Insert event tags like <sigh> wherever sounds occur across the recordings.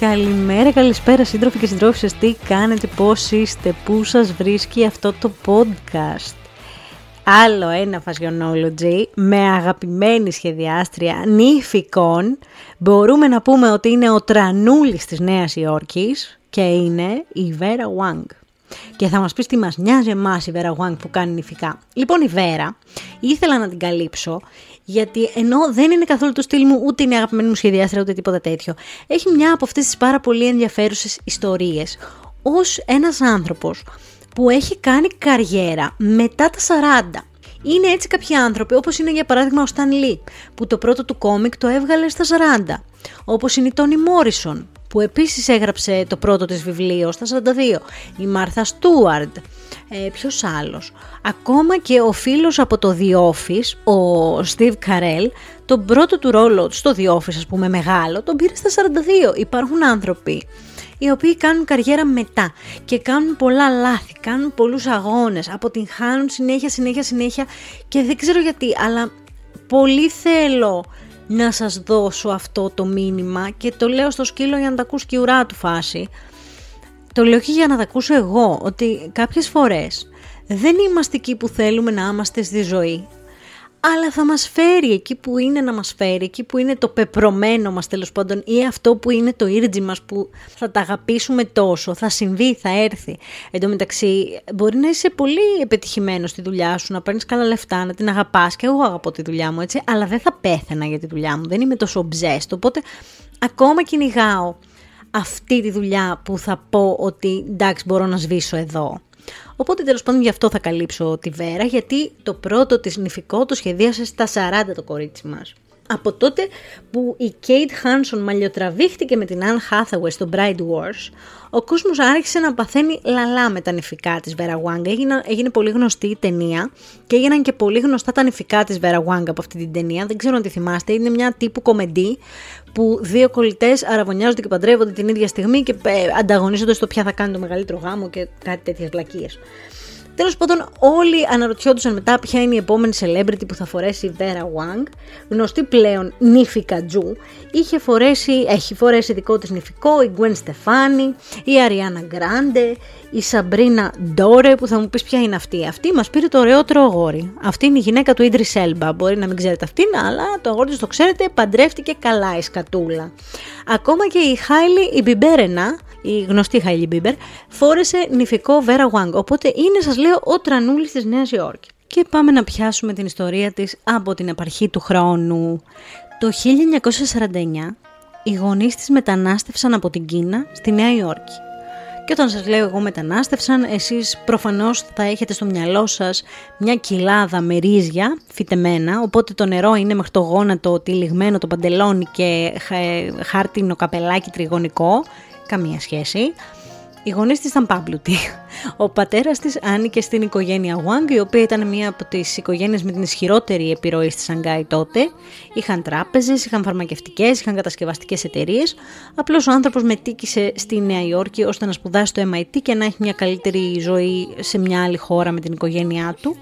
Καλημέρα, καλησπέρα σύντροφοι και συντρόφισσες, τι κάνετε, πώς είστε, πού σας βρίσκει αυτό το podcast; Άλλο ένα Fashionology με αγαπημένη σχεδιάστρια νύφικων. Μπορούμε να πούμε ότι είναι ο τρανούλης της Νέας Υόρκης και είναι η Βέρα Wang. Και θα μας πεις τι μας νοιάζει εμάς η Βέρα Wang που κάνει νηφικά. Λοιπόν η Βέρα ήθελα να την καλύψω γιατί ενώ δεν είναι καθόλου το στυλ μου, ούτε είναι αγαπημένη μου σχεδιάστρια, ούτε τίποτα τέτοιο, έχει μια από αυτές τις πάρα πολύ ενδιαφέρουσες ιστορίες ως ένας άνθρωπος που έχει κάνει καριέρα μετά τα 40. Είναι έτσι κάποιοι άνθρωποι, όπως είναι για παράδειγμα ο Σταν Λί, που το πρώτο του κόμικ το έβγαλε στα 40. Όπως είναι η Τόνι Μόρισον, που επίσης έγραψε το πρώτο της βιβλίο στα 42. Η Μάρθα Στούαρντ, ε, ποιος άλλος; Ακόμα και ο φίλος από το The Office, ο Steve Carell, τον πρώτο του ρόλο στο The Office, ας πούμε μεγάλο, τον πήρε στα 42. Υπάρχουν άνθρωποι οι οποίοι κάνουν καριέρα μετά και κάνουν πολλά λάθη, κάνουν πολλούς αγώνες, αποτυγχάνουν συνέχεια, συνέχεια, συνέχεια και δεν ξέρω γιατί, αλλά πολύ θέλω να σας δώσω αυτό το μήνυμα και το λέω στο σκύλο για να τα ακούσει και η ουρά του φάση. Το λέω και για να τα ακούσω εγώ, ότι κάποιες φορές δεν είμαστε εκεί που θέλουμε να είμαστε στη ζωή αλλά θα μας φέρει εκεί που είναι να μας φέρει, εκεί που είναι το πεπρωμένο μας τέλος πάντων ή αυτό που είναι το ήρτζι μας που θα τα αγαπήσουμε τόσο, θα συμβεί, θα έρθει. Εν τω μεταξύ μπορεί να είσαι πολύ επιτυχημένος στη δουλειά σου, να παίρνεις καλά λεφτά, να την αγαπάς και εγώ αγαπώ τη δουλειά μου έτσι, αλλά δεν θα πέθαινα για τη δουλειά μου, δεν είμαι τόσο obsessed, οπότε ακόμα κυνηγάω αυτή τη δουλειά που θα πω ότι εντάξει μπορώ να σβήσω εδώ. Οπότε τέλος πάντων γι' αυτό θα καλύψω τη Βέρα, γιατί το πρώτο της νηφικό το σχεδίασε στα 40 το κορίτσι μας. Από τότε που η Kate Hanson μαλλιοτραβήχτηκε με την Anne Hathaway στο Bride Wars, ο κόσμος άρχισε να παθαίνει λαλά με τα νηφικά της Vera Wang. Έγινε, έγινε πολύ γνωστή η ταινία και έγιναν και πολύ γνωστά τα νηφικά της Vera Wang από αυτή την ταινία. Δεν ξέρω αν τη θυμάστε, είναι μια τύπου κομεντή που δύο κολλητές αραβωνιάζονται και παντρεύονται την ίδια στιγμή και ε, ανταγωνίζονται στο ποια θα κάνει το μεγαλύτερο γάμο και κάτι τέτοιες βλακίες. Τέλος πάντων, όλοι αναρωτιόντουσαν μετά ποια είναι η επόμενη celebrity που θα φορέσει η Vera Wang, γνωστή πλέον νύφικα Τζου. Είχε φορέσει, έχει φορέσει δικό της νηφικό η Gwen Stefani, η Ariana Grande, η Σαμπρίνα Ντόρε που θα μου πεις ποια είναι αυτή. Αυτή μας πήρε το ωραιότερο αγόρι. Αυτή είναι η γυναίκα του Idris Elba. Μπορεί να μην ξέρετε αυτήν, αλλά το αγόρι της το ξέρετε, παντρεύτηκε καλά η σκατούλα. Ακόμα και η Χάιλι η Μπιμπέρενα, η γνωστή Χάιλι Μπίμπερ, φόρεσε νηφικό Βέρα Wang. Οπότε είναι, σας λέω, ο τρανούλης της Νέας Υόρκη. Και πάμε να πιάσουμε την ιστορία της από την επαρχή του χρόνου. Το 1949 οι γονείς της μετανάστευσαν από την Κίνα στη Νέα Υόρκη. Και όταν σας λέω εγώ μετανάστευσαν, εσείς προφανώς θα έχετε στο μυαλό σας μια κοιλάδα με ρύζια φυτεμένα, οπότε το νερό είναι μέχρι το γόνατο τυλιγμένο το παντελόνι και χάρτινο καπελάκι τριγωνικό, καμία σχέση. Οι γονείς της ήταν πάμπλουτοι. Ο πατέρας της άνοικε στην οικογένεια Wang, η οποία ήταν μία από τις οικογένειες με την ισχυρότερη επιρροή στη Σανγκάη τότε. Είχαν τράπεζες, είχαν φαρμακευτικές, είχαν κατασκευαστικές εταιρείες. Απλώς ο άνθρωπος μετήκησε στη Νέα Υόρκη ώστε να σπουδάσει στο MIT και να έχει μια καλύτερη ζωή σε μια άλλη χώρα με την οικογένειά του.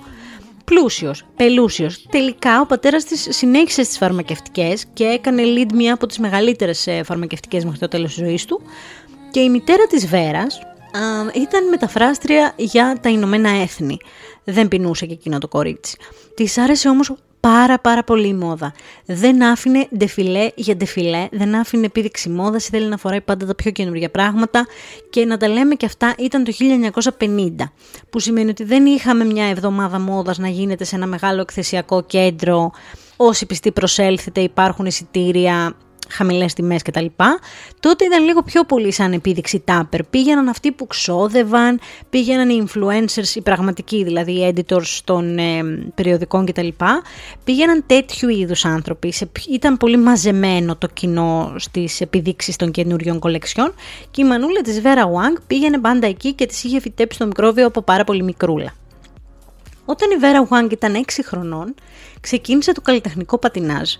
Πλούσιος, πελούσιος. Τελικά ο πατέρας της συνέχισε στις φαρμακευτικές και έκανε lead μια από τις μεγαλύτερες φαρμακευτικές μέχρι το τέλος της ζωής του. Και η μητέρα της Βέρας ήταν μεταφράστρια για τα Ηνωμένα Έθνη. Δεν πεινούσε και εκείνο το κορίτσι. Της άρεσε όμως πάρα πάρα πολύ η μόδα. Δεν άφηνε ντεφιλέ για ντεφιλέ, δεν άφηνε επίδειξη μόδας, θέλει να φοράει πάντα τα πιο καινούργια πράγματα. Και να τα λέμε και αυτά ήταν το 1950, που σημαίνει ότι δεν είχαμε μια εβδομάδα μόδας να γίνεται σε ένα μεγάλο εκθεσιακό κέντρο, όσοι πιστοί προσέλθετε υπάρχουν εισιτήρια χαμηλές τιμές κτλ. Τότε ήταν λίγο πιο πολύ σαν επίδειξη τάπερ. Πήγαιναν αυτοί που ξόδευαν, πήγαιναν οι influencers, οι πραγματικοί δηλαδή οι editors των ε, περιοδικών κτλ. Πήγαιναν τέτοιου είδους άνθρωποι. Ήταν πολύ μαζεμένο το κοινό στις επιδείξεις των καινούριων κολεξιών και η μανούλα της Vera Wang πήγαινε πάντα εκεί και της είχε φυτέψει το μικρόβιο από πάρα πολύ μικρούλα. Όταν η Vera Wang ήταν 6 χρονών, ξεκίνησε το καλλιτεχνικό πατινάζ.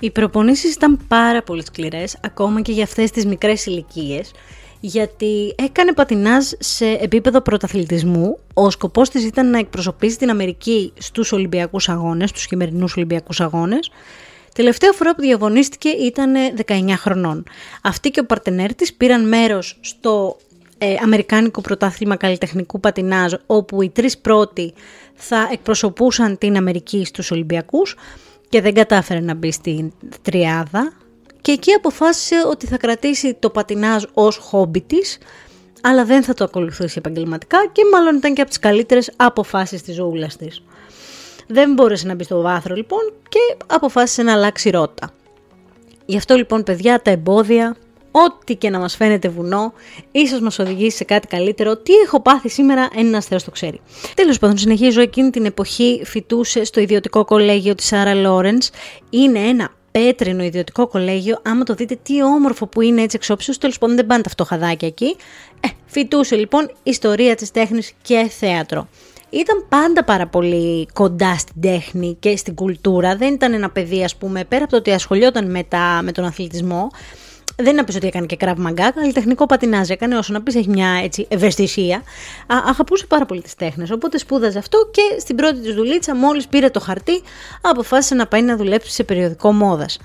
Οι προπονήσεις ήταν πάρα πολύ σκληρές, ακόμα και για αυτές τις μικρές ηλικίες, γιατί έκανε πατινάζ σε επίπεδο πρωταθλητισμού. Ο σκοπός της ήταν να εκπροσωπήσει την Αμερική στους Ολυμπιακούς Αγώνες, στους χειμερινούς Ολυμπιακούς Αγώνες. Τελευταία φορά που διαγωνίστηκε ήταν 19 χρονών. Αυτή και ο παρτενέρ της πήραν μέρος στο ε, Αμερικάνικο Πρωτάθλημα Καλλιτεχνικού Πατινάζ, όπου οι τρεις πρώτοι θα εκπροσωπούσαν την Αμερική στους Ολυμπιακούς και δεν κατάφερε να μπει στην τριάδα και εκεί αποφάσισε ότι θα κρατήσει το πατινάζ ως χόμπι της αλλά δεν θα το ακολουθήσει επαγγελματικά και μάλλον ήταν και από τις καλύτερες αποφάσεις της ζούλας της. Δεν μπόρεσε να μπει στο βάθρο λοιπόν και αποφάσισε να αλλάξει ρότα. Γι' αυτό λοιπόν παιδιά τα εμπόδια, ό,τι και να μας φαίνεται βουνό, ίσως μας οδηγήσει σε κάτι καλύτερο. Τι έχω πάθει σήμερα, ένας θεός το ξέρει. Τέλος πάντων, συνεχίζω εκείνη την εποχή φοιτούσε στο ιδιωτικό κολέγιο της Άρα Λόρενς. Είναι ένα πέτρινο ιδιωτικό κολέγιο. Άμα το δείτε τι όμορφο που είναι έτσι εξόψιο, τέλος πάντων δεν πάνε τα φτωχαδάκια εκεί. Ε, φοιτούσε λοιπόν ιστορία της τέχνης και θέατρο. Ήταν πάντα πάρα πολύ κοντά στην τέχνη και στην κουλτούρα. Δεν ήταν ένα παιδί, ας πούμε, πέρα από το ότι ασχολιόταν με, τα, με τον αθλητισμό, δεν είναι να πεις ότι έκανε και κράβ μαγκά, καλλιτεχνικό πατινάζ έκανε, όσο να πεις έχει μια έτσι ευαισθησία. Α, αγαπούσε πάρα πολύ τις τέχνες. Οπότε σπούδαζε αυτό και στην πρώτη της δουλίτσα, μόλις πήρε το χαρτί, αποφάσισε να πάει να δουλέψει σε περιοδικό μόδας.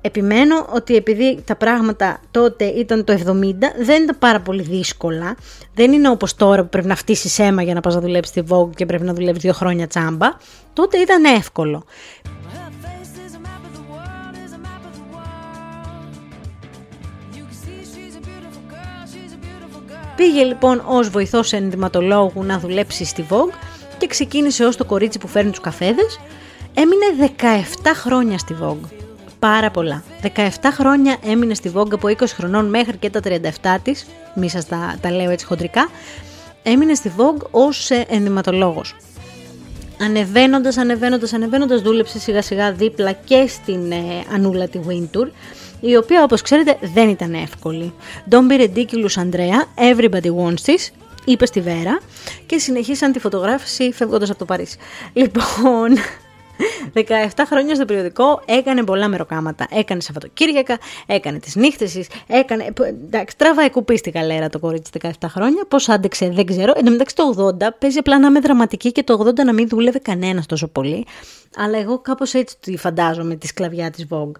Επιμένω ότι επειδή τα πράγματα τότε ήταν το 70, δεν ήταν πάρα πολύ δύσκολα. Δεν είναι όπως τώρα που πρέπει να φτύσεις αίμα για να πας να δουλέψεις στη Vogue και πρέπει να δουλεύει δύο χρόνια τσάμπα. Τότε ήταν εύκολο. Πήγε λοιπόν ως βοηθός ενδυματολόγου να δουλέψει στη Vogue και ξεκίνησε ως το κορίτσι που φέρνει τους καφέδες. Έμεινε 17 χρόνια στη Vogue. Πάρα πολλά. 17 χρόνια έμεινε στη Vogue από 20 χρονών μέχρι και τα 37 της, μη σας τα, τα λέω έτσι χοντρικά, έμεινε στη Vogue ως ε, ενδυματολόγος. Ανεβαίνοντας, ανεβαίνοντας, ανεβαίνοντας δούλεψε σιγά σιγά δίπλα και στην ε, Ανούλα τη Wintour η οποία όπως ξέρετε δεν ήταν εύκολη. Don't be ridiculous, Andrea, everybody wants this, είπε στη Βέρα και συνεχίσαν τη φωτογράφηση φεύγοντας από το Παρίσι. Λοιπόν, 17 χρόνια στο περιοδικό έκανε πολλά μεροκάματα. Έκανε Σαββατοκύριακα, έκανε τις νύχτες της, έκανε. Εντάξει, τράβαε κουπί στη καλέρα το κορίτσι 17 χρόνια. Πώς άντεξε, δεν ξέρω. Εν τω μεταξύ το 80 παίζει απλά να είμαι δραματική και το 80 να μην δούλευε κανένας τόσο πολύ. Αλλά εγώ κάπως έτσι τη φαντάζομαι τη σκλαβιά της Vogue.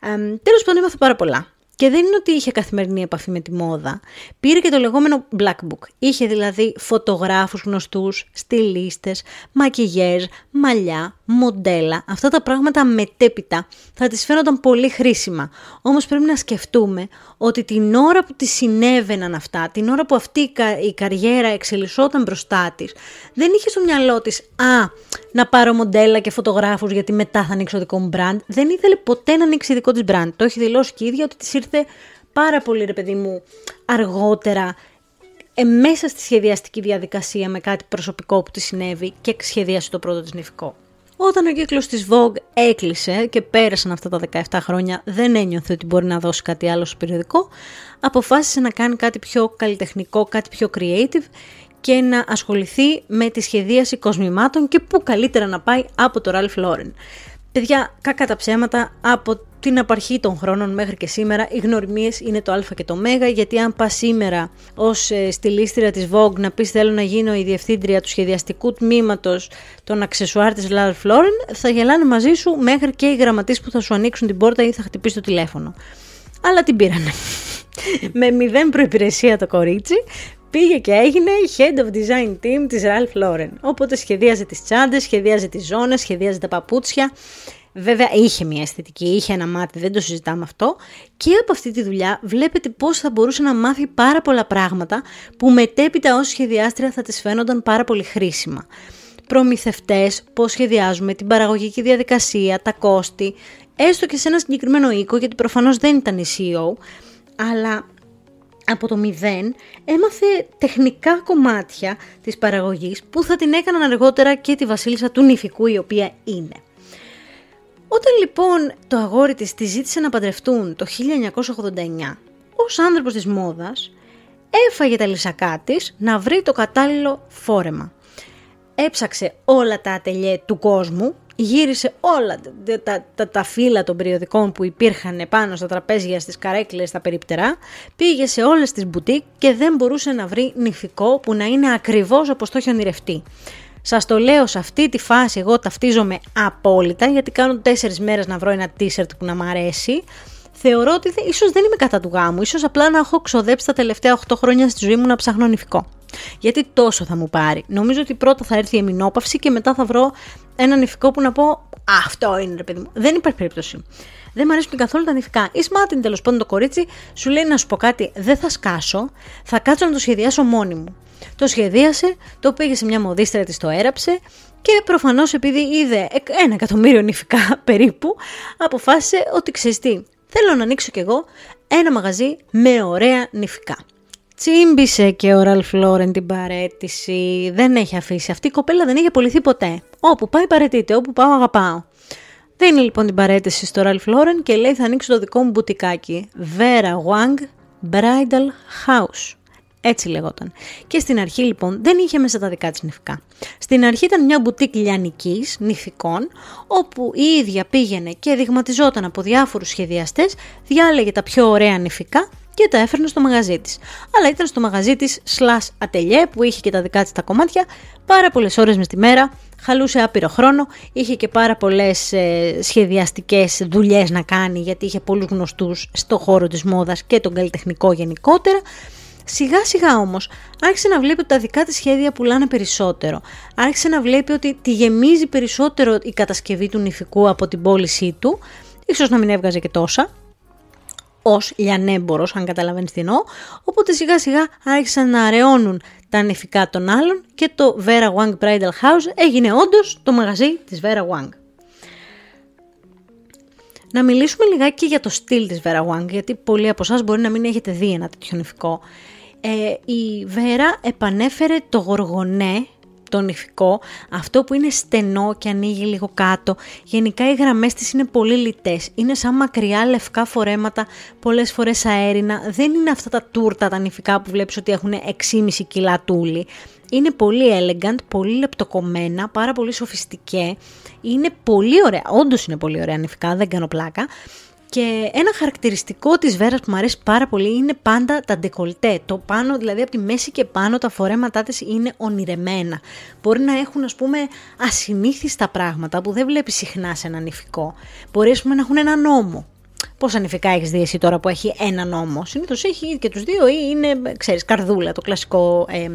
Ε, Τέλος πάντων, έμαθα πάρα πολλά. Και δεν είναι ότι είχε καθημερινή επαφή με τη μόδα. Πήρε και το λεγόμενο black book. Είχε δηλαδή φωτογράφους γνωστούς, στυλίστες, μακιγιέζ, μαλλιά, μοντέλα. Αυτά τα πράγματα μετέπειτα θα τις φαίνονταν πολύ χρήσιμα. Όμως πρέπει να σκεφτούμε ότι την ώρα που τη συνέβαιναν αυτά, την ώρα που αυτή η καριέρα εξελισσόταν μπροστά της, δεν είχε στο μυαλό της «Α, να πάρω μοντέλα και φωτογράφους γιατί μετά θα ανοίξω δικό μου brand». Δεν ήθελε ποτέ να ανοίξει δικό της brand. Το έχει δηλώσει και η ίδια ότι της ήρθε πάρα πολύ ρε παιδί μου αργότερα ε, μέσα στη σχεδιαστική διαδικασία με κάτι προσωπικό που τη συνέβη και σχεδίασε το πρώτο της νηφικό. Όταν ο κύκλος της Vogue έκλεισε και πέρασαν αυτά τα 17 χρόνια, δεν ένιωθε ότι μπορεί να δώσει κάτι άλλο στο περιοδικό, αποφάσισε να κάνει κάτι πιο καλλιτεχνικό, κάτι πιο creative και να ασχοληθεί με τη σχεδίαση κοσμημάτων και πού καλύτερα να πάει από το Ralph Lauren. Παιδιά, κακά τα ψέματα, από την απαρχή των χρόνων μέχρι και σήμερα οι γνωριμίες είναι το α και το ω, γιατί αν πας σήμερα ως ε, στυλίστρια της Vogue να πεις θέλω να γίνω η διευθύντρια του σχεδιαστικού τμήματος των αξεσουάρ της Ralph Lauren θα γελάνε μαζί σου μέχρι και οι γραμματείς που θα σου ανοίξουν την πόρτα ή θα χτυπήσει το τηλέφωνο. Αλλά την πήρανε. <laughs> Με μηδέν προϋπηρεσία το κορίτσι, πήγε και έγινε Head of Design Team της Ralph Lauren. Οπότε σχεδίαζε τις τσάντες, σχεδίαζε τις ζώνες, σχεδίαζε τα παπούτσια. Βέβαια είχε μια αισθητική, είχε ένα μάτι, δεν το συζητάμε αυτό. Και από αυτή τη δουλειά βλέπετε πώς θα μπορούσε να μάθει πάρα πολλά πράγματα που μετέπειτα ως σχεδιάστρια θα τις φαίνονταν πάρα πολύ χρήσιμα. Προμηθευτές, πώς σχεδιάζουμε, την παραγωγική διαδικασία, τα κόστη, έστω και σε ένα συγκεκριμένο οίκο, γιατί προφανώς δεν ήταν η CEO, αλλά από το μηδέν έμαθε τεχνικά κομμάτια της παραγωγής που θα την έκαναν αργότερα και τη βασίλισσα του νηφικού η οποία είναι. Όταν λοιπόν το αγόρι της τη ζήτησε να παντρευτούν το 1989, ως άνθρωπος της μόδας έφαγε τα λυσακά της να βρει το κατάλληλο φόρεμα. Έψαξε όλα τα ατελιέ του κόσμου, γύρισε όλα τα, τα, τα, φύλλα των περιοδικών που υπήρχαν πάνω στα τραπέζια, στις καρέκλες, στα περίπτερα, πήγε σε όλες τις μπουτίκ και δεν μπορούσε να βρει νηφικό που να είναι ακριβώς όπως το έχει ονειρευτεί. Σας το λέω σε αυτή τη φάση, εγώ ταυτίζομαι απόλυτα, γιατί κάνω τέσσερις μέρες να βρω ένα t-shirt που να μ' αρέσει. Θεωρώ ότι ίσως δεν είμαι κατά του γάμου, ίσως απλά να έχω ξοδέψει τα τελευταία 8 χρόνια στη ζωή μου να ψάχνω νηφικό. Γιατί τόσο θα μου πάρει. Νομίζω ότι πρώτα θα έρθει η εμεινόπαυση και μετά θα βρω ένα νηφικό που να πω Αυτό είναι ρε παιδί μου. Δεν υπάρχει περίπτωση. Δεν μου αρέσουν καθόλου τα νηφικά. Η Σμάτιν τέλος πάντων το κορίτσι σου λέει να σου πω κάτι, δεν θα σκάσω, θα κάτσω να το σχεδιάσω μόνη μου. Το σχεδίασε, το πήγε σε μια μοδίστρα της, το έραψε και προφανώς επειδή είδε ένα εκατομμύριο νηφικά <laughs> περίπου, αποφάσισε ότι ξέρεις τι, θέλω να ανοίξω κι εγώ ένα μαγαζί με ωραία νηφικά. Τσίμπησε και ο Ραλφ Λόρεν την παρέτηση, δεν έχει αφήσει. Αυτή η κοπέλα δεν έχει απολυθεί ποτέ. Όπου πάει παρετείται, όπου πάω αγαπάω. Δίνει λοιπόν την παρέτηση στο Ραλφ Λόρεν και λέει θα ανοίξω το δικό μου μπουτικάκι. Vera Wang Bridal House. Έτσι λεγόταν. Και στην αρχή λοιπόν δεν είχε μέσα τα δικά της νηφικά. Στην αρχή ήταν μια μπουτίκ λιανικής, νηφικών, όπου η ίδια πήγαινε και δειγματιζόταν από διάφορους σχεδιαστές, διάλεγε τα πιο ωραία νηφικά και τα έφερνε στο μαγαζί της. Αλλά ήταν στο μαγαζί της slash ατελιέ που είχε και τα δικά της τα κομμάτια πάρα πολλές ώρες μες τη μέρα, χαλούσε άπειρο χρόνο, είχε και πάρα πολλές ε, σχεδιαστικές δουλειές να κάνει γιατί είχε πολλούς γνωστούς στο χώρο της μόδας και τον καλλιτεχνικό γενικότερα. Σιγά σιγά όμως άρχισε να βλέπει ότι τα δικά της σχέδια πουλάνε περισσότερο. Άρχισε να βλέπει ότι τη γεμίζει περισσότερο η κατασκευή του νηφικού από την πώλησή του, ίσως να μην έβγαζε και τόσα, ως λιανέμπορος, αν καταλαβαίνεις τι εννοώ. Οπότε σιγά σιγά άρχισαν να αραιώνουν τα νηφικά των άλλων και το Vera Wang Bridal House έγινε όντως το μαγαζί της Vera Wang. Να μιλήσουμε λιγάκι για το στυλ της Vera Wang, γιατί πολλοί από εσάς μπορεί να μην έχετε δει ένα τέτοιο νηφικό. Ε, η Vera επανέφερε το γοργονέ το νηφικό, αυτό που είναι στενό και ανοίγει λίγο κάτω. Γενικά οι γραμμές της είναι πολύ λιτές, είναι σαν μακριά λευκά φορέματα, πολλές φορές αέρινα, δεν είναι αυτά τα τούρτα τα νηφικά που βλέπεις ότι έχουν 6,5 κιλά τούλι. Είναι πολύ elegant, πολύ λεπτοκομμένα, πάρα πολύ σοφιστικέ. Είναι πολύ ωραία, όντως είναι πολύ ωραία νηφικά, δεν κάνω πλάκα. Και ένα χαρακτηριστικό της Βέρας που μου αρέσει πάρα πολύ είναι πάντα τα ντεκολτέ. Το πάνω, δηλαδή από τη μέση και πάνω τα φορέματά της είναι ονειρεμένα. Μπορεί να έχουν ας πούμε ασυνήθιστα πράγματα που δεν βλέπεις συχνά σε ένα νηφικό. Μπορεί ας πούμε να έχουν ένα νόμο. Πόσα νηφικά έχεις δει εσύ τώρα που έχει ένα νόμο; Συνήθως έχει και τους δύο ή είναι, ξέρεις, καρδούλα, το κλασικό ε,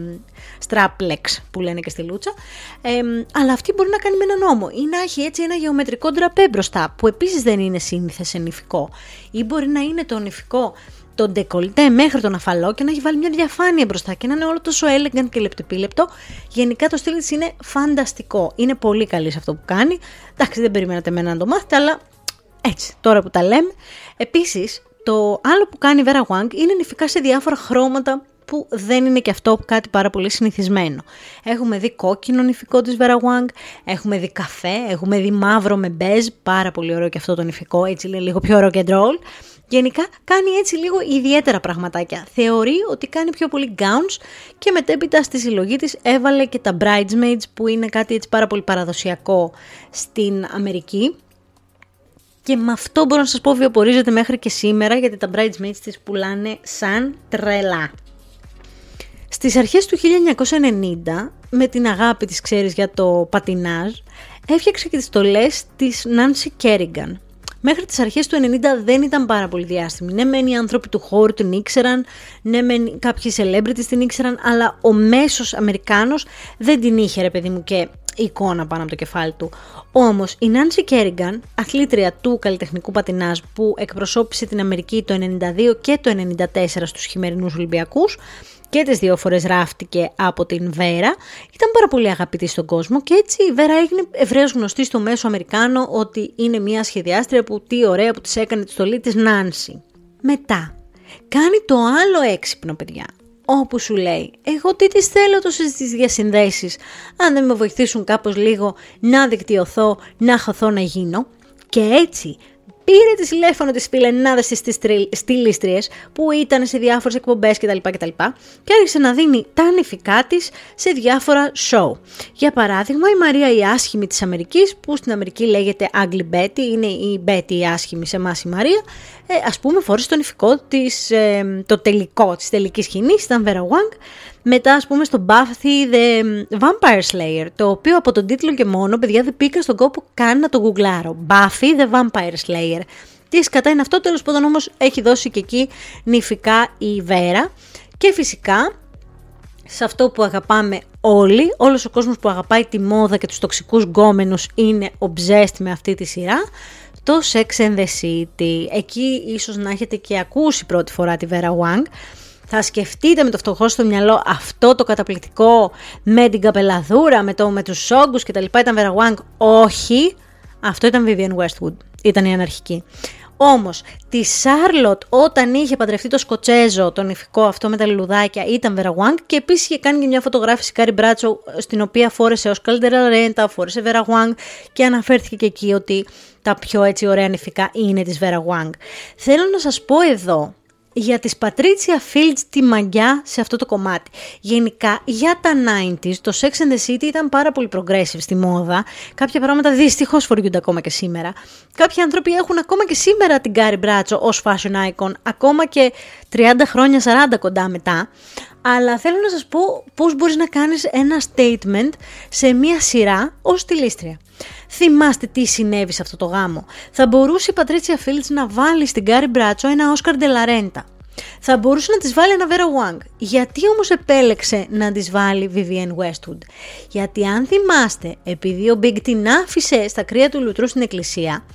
στράπλεξ που λένε και στη Λούτσα. Ε, αλλά αυτή μπορεί να κάνει με ένα νόμο ή να έχει έτσι ένα γεωμετρικό ντραπέ μπροστά, που επίσης δεν είναι σύνηθες σε νηφικό. Ή μπορεί να είναι το νηφικό το ντεκολτέ μέχρι τον αφαλό και να έχει βάλει μια διαφάνεια μπροστά και να είναι όλο τόσο elegant και λεπτεπίλεπτο. Γενικά το στυλ της είναι φανταστικό. Είναι πολύ καλή σε αυτό που κάνει. Εντάξει, δεν περιμένατε εμένα να το μάθετε, αλλά έτσι, τώρα που τα λέμε. Επίσης, το άλλο που κάνει η Vera Wang είναι νηφικά σε διάφορα χρώματα που δεν είναι και αυτό κάτι πάρα πολύ συνηθισμένο. Έχουμε δει κόκκινο νηφικό της Vera Wang, έχουμε δει καφέ, έχουμε δει μαύρο με μπέζ, πάρα πολύ ωραίο και αυτό το νηφικό, έτσι είναι λίγο πιο rock and roll. Γενικά κάνει έτσι λίγο ιδιαίτερα πραγματάκια. Θεωρεί ότι κάνει πιο πολύ gowns και μετέπειτα στη συλλογή της έβαλε και τα bridesmaids που είναι κάτι έτσι πάρα πολύ παραδοσιακό στην Αμερική και με αυτό μπορώ να σας πω βιοπορίζεται μέχρι και σήμερα γιατί τα bridesmaids της πουλάνε σαν τρελά. Στις αρχές του 1990, με την αγάπη της ξέρεις για το πατινάζ, έφτιαξε και τις στολές της Nancy Kerrigan. Μέχρι τις αρχές του 90 δεν ήταν πάρα πολύ διάστημη. Ναι μεν οι άνθρωποι του χώρου την ήξεραν, ναι μεν κάποιοι celebrities την ήξεραν, αλλά ο μέσος Αμερικάνος δεν την είχε ρε παιδί μου και εικόνα πάνω από το κεφάλι του. Όμως η Νάνσι Κέριγκαν, αθλήτρια του καλλιτεχνικού πατινάζ που εκπροσώπησε την Αμερική το 92 και το 94 στους χειμερινούς Ολυμπιακούς και τις δύο φορές ράφτηκε από την Βέρα, ήταν πάρα πολύ αγαπητή στον κόσμο και έτσι η Βέρα έγινε ευρέως γνωστή στο μέσο Αμερικάνο ότι είναι μια σχεδιάστρια που τι ωραία που της έκανε τη στολή της Νάνσι. Μετά, κάνει το άλλο έξυπνο παιδιά όπου σου λέει εγώ τι τις θέλω τόσες τις διασυνδέσεις αν δεν με βοηθήσουν κάπως λίγο να δικτυωθώ, να χωθώ να γίνω και έτσι πήρε τη τηλέφωνο της φιλενάδας της στυλίστριες που ήταν σε διάφορες εκπομπές κτλ. κτλ. και άρχισε να δίνει τα νηφικά της σε διάφορα show. Για παράδειγμα η Μαρία η άσχημη της Αμερικής που στην Αμερική λέγεται Ugly Betty, είναι η Betty η άσχημη σε εμάς η Μαρία, ε, ας πούμε φόρεσε τον ηφικό της, ε, το τελικό της τελικής σκηνής, ήταν Vera Wang, μετά ας πούμε στο Buffy The Vampire Slayer, το οποίο από τον τίτλο και μόνο, παιδιά δεν πήκα στον κόπο καν να το γκουγκλάρω. Buffy The Vampire Slayer. Τι σκατά είναι αυτό, τέλος πάντων όμως έχει δώσει και εκεί νηφικά η Βέρα. Και φυσικά σε αυτό που αγαπάμε όλοι, όλος ο κόσμος που αγαπάει τη μόδα και τους τοξικούς γκόμενους είναι obsessed με αυτή τη σειρά, το Sex and the City. Εκεί ίσως να έχετε και ακούσει πρώτη φορά τη Vera Wang. Θα σκεφτείτε με το φτωχό σας μυαλό αυτό το καταπληκτικό με την καπελαδούρα, με, το, με τους φιόγκους και τα λοιπά ήταν Vera Wang; Όχι, αυτό ήταν Vivienne Westwood, ήταν η αναρχική. Όμως, τη Σάρλοτ όταν είχε παντρευτεί το Σκοτσέζο, το νυφικό αυτό με τα λουλουδάκια, ήταν Vera Wang και επίσης είχε κάνει και μια φωτογράφηση Κάρι Μπράντσο στην οποία φόρεσε Όσκαρ ντε λα Ρέντα, φόρεσε Vera Wang και αναφέρθηκε και εκεί ότι τα πιο έτσι ωραία νυφικά είναι της Vera Wang. Θέλω να σας πω εδώ για της Πατρίτσια Φιλντς τη μαγκιά σε αυτό το κομμάτι. Γενικά για τα 90s το Sex and the City ήταν πάρα πολύ progressive στη μόδα. Κάποια πράγματα δυστυχώς φοριούνται ακόμα και σήμερα. Κάποιοι άνθρωποι έχουν ακόμα και σήμερα την Κάρι Μπράντσο ως fashion icon, ακόμα και 30 χρόνια, 40 κοντά μετά. Αλλά θέλω να σας πω πώς μπορείς να κάνεις ένα statement σε μία σειρά ως στυλίστρια. Θυμάστε τι συνέβη σε αυτό το γάμο. Θα μπορούσε η Πατρίτσια Φιλντς να βάλει στην Κάρι Μπράντσο ένα Όσκαρ ντε λα Ρέντα. Θα μπορούσε να της βάλει ένα Vera Wang. Γιατί όμως επέλεξε να της βάλει Vivienne Westwood. Γιατί αν θυμάστε, επειδή ο Big την άφησε στα κρύα του λουτρού στην εκκλησία,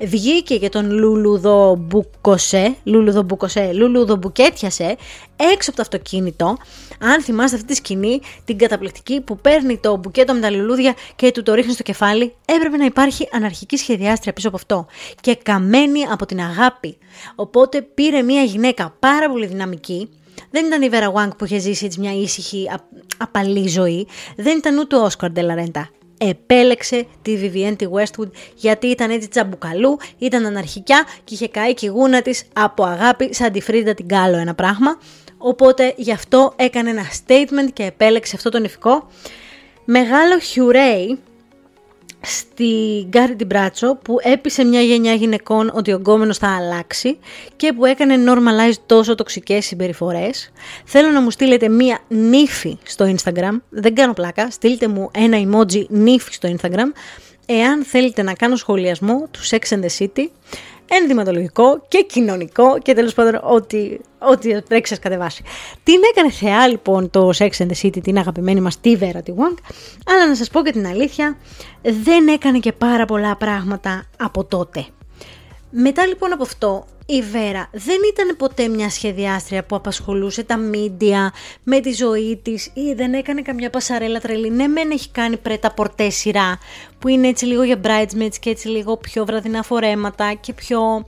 βγήκε και τον Λουλουδο Μπουκοσέ, Λουλουδο Μπουκοσέ, Λουλουδο Μπουκέτιασε έξω από το αυτοκίνητο. Αν θυμάστε αυτή τη σκηνή, την καταπληκτική που παίρνει το μπουκέτο με τα λουλούδια και του το ρίχνει στο κεφάλι, έπρεπε να υπάρχει αναρχική σχεδιάστρια πίσω από αυτό και καμένη από την αγάπη. Οπότε πήρε μια γυναίκα πάρα πολύ δυναμική, δεν ήταν η Vera Wang που είχε ζήσει έτσι μια ήσυχη, απαλή ζωή. Δεν ήταν ούτε ο Όσκαρ ντε λα Ρέντα επέλεξε τη Vivienne Westwood γιατί ήταν έτσι τσαμπουκαλού, ήταν αναρχικιά και είχε καεί και η γούνα της από αγάπη σαν τη Φρίντα την Κάλο ένα πράγμα. Οπότε γι' αυτό έκανε ένα statement και επέλεξε αυτό το νηφικό. Μεγάλο χιουρέι στη Γκάρι Μπράτσο που έπεισε μια γενιά γυναικών ότι ο γκόμενος θα αλλάξει και που έκανε normalize τόσο τοξικές συμπεριφορές. Θέλω να μου στείλετε μια νύφη στο Instagram, δεν κάνω πλάκα, στείλτε μου ένα emoji νύφη στο Instagram. Εάν θέλετε να κάνω σχολιασμό του Sex and the City ενδυματολογικό και κοινωνικό και τέλος πάντων ό,τι, ό,τι τρέξεις κατεβάσει. Την έκανε θεά λοιπόν το Sex and the City την αγαπημένη μας τη Vera τη Wang, αλλά να σας πω και την αλήθεια δεν έκανε και πάρα πολλά πράγματα από τότε. Μετά λοιπόν από αυτό η Βέρα δεν ήταν ποτέ μια σχεδιάστρια που απασχολούσε τα μίντια με τη ζωή της ή δεν έκανε καμιά πασαρέλα τρελή. Ναι, μεν έχει κάνει πρέτα πορτέ σειρά που είναι έτσι λίγο για bridesmaids και έτσι λίγο πιο βραδινά φορέματα και πιο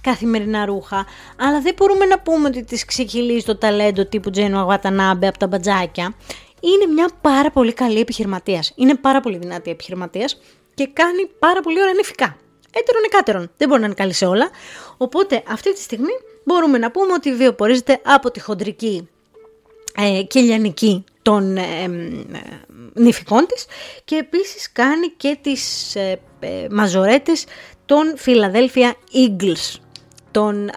καθημερινά ρούχα. Αλλά δεν μπορούμε να πούμε ότι της ξεκυλίζει το ταλέντο τύπου Τζένου Αγουατανάμπε από τα μπατζάκια. Είναι μια πάρα πολύ καλή επιχειρηματίας. Είναι πάρα πολύ δυνατή επιχειρηματίας και κάνει πάρα πολύ ωραία νηφικά έτερον εκάτερον. Δεν μπορεί να είναι καλή σε όλα. Οπότε αυτή τη στιγμή μπορούμε να πούμε ότι βιοπορίζεται από τη χοντρική ε, και λιανική των ε, ε, νηφικών της και επίσης κάνει και τις ε, ε μαζορέτες των Philadelphia Eagles των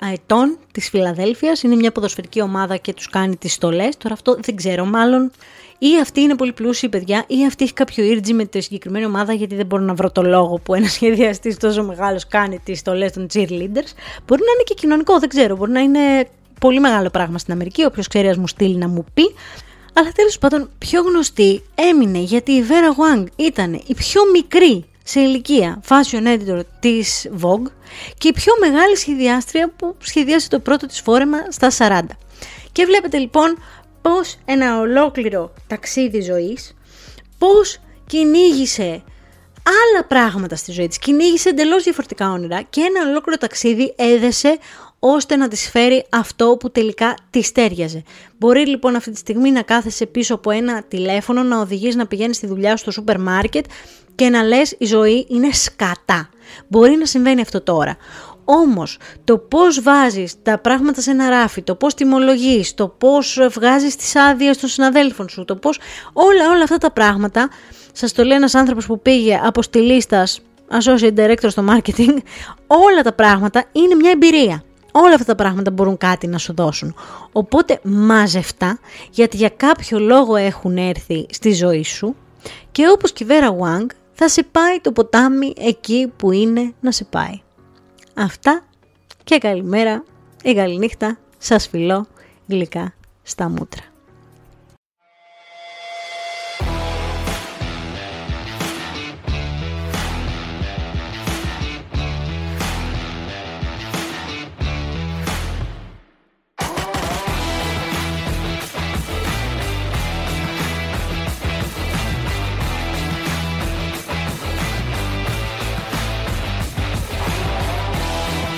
αετών της Φιλαδέλφειας. Είναι μια ποδοσφαιρική ομάδα και τους κάνει τις στολές. Τώρα αυτό δεν ξέρω, μάλλον ή αυτή είναι πολύ πλούσιοι παιδιά, ή αυτή έχει κάποιο ήρτζι με τη συγκεκριμένη ομάδα, γιατί δεν μπορώ να βρω το λόγο που ένα <laughs> σχεδιαστής τόσο μεγάλος κάνει τις στολές των cheerleaders. Μπορεί να είναι και κοινωνικό, δεν ξέρω. Μπορεί να είναι πολύ μεγάλο πράγμα στην Αμερική. Όποιος ξέρει, ας μου στείλει να μου πει. Αλλά τέλος πάντων, πιο γνωστή έμεινε γιατί η Vera Wang ήταν η πιο μικρή σε ηλικία fashion editor της Vogue και η πιο μεγάλη σχεδιάστρια που σχεδίασε το πρώτο της φόρεμα στα 40. Και βλέπετε λοιπόν πώς ένα ολόκληρο ταξίδι ζωής, πώς κυνήγησε άλλα πράγματα στη ζωή της, κυνήγησε εντελώς διαφορετικά όνειρα και ένα ολόκληρο ταξίδι έδεσε ώστε να της φέρει αυτό που τελικά της τέριαζε. Μπορεί λοιπόν αυτή τη στιγμή να κάθεσαι πίσω από ένα τηλέφωνο, να οδηγείς να πηγαίνεις στη δουλειά σου στο σούπερ μάρκετ και να λες η ζωή είναι σκατά. Μπορεί να συμβαίνει αυτό τώρα. Όμως το πώς βάζεις τα πράγματα σε ένα ράφι, το πώς τιμολογείς, το πώς βγάζεις τις άδειες των συναδέλφων σου, το πώς όλα, όλα αυτά τα πράγματα, σας το λέει ένας άνθρωπος που πήγε από στυλίστας associate director στο marketing, όλα τα πράγματα είναι μια εμπειρία. Όλα αυτά τα πράγματα μπορούν κάτι να σου δώσουν. Οπότε μάζευτα, γιατί για κάποιο λόγο έχουν έρθει στη ζωή σου και όπως και η Vera Wang θα σε πάει το ποτάμι εκεί που είναι να σε πάει. Αυτά και καλημέρα ή καληνύχτα σας φιλώ γλυκά στα μούτρα.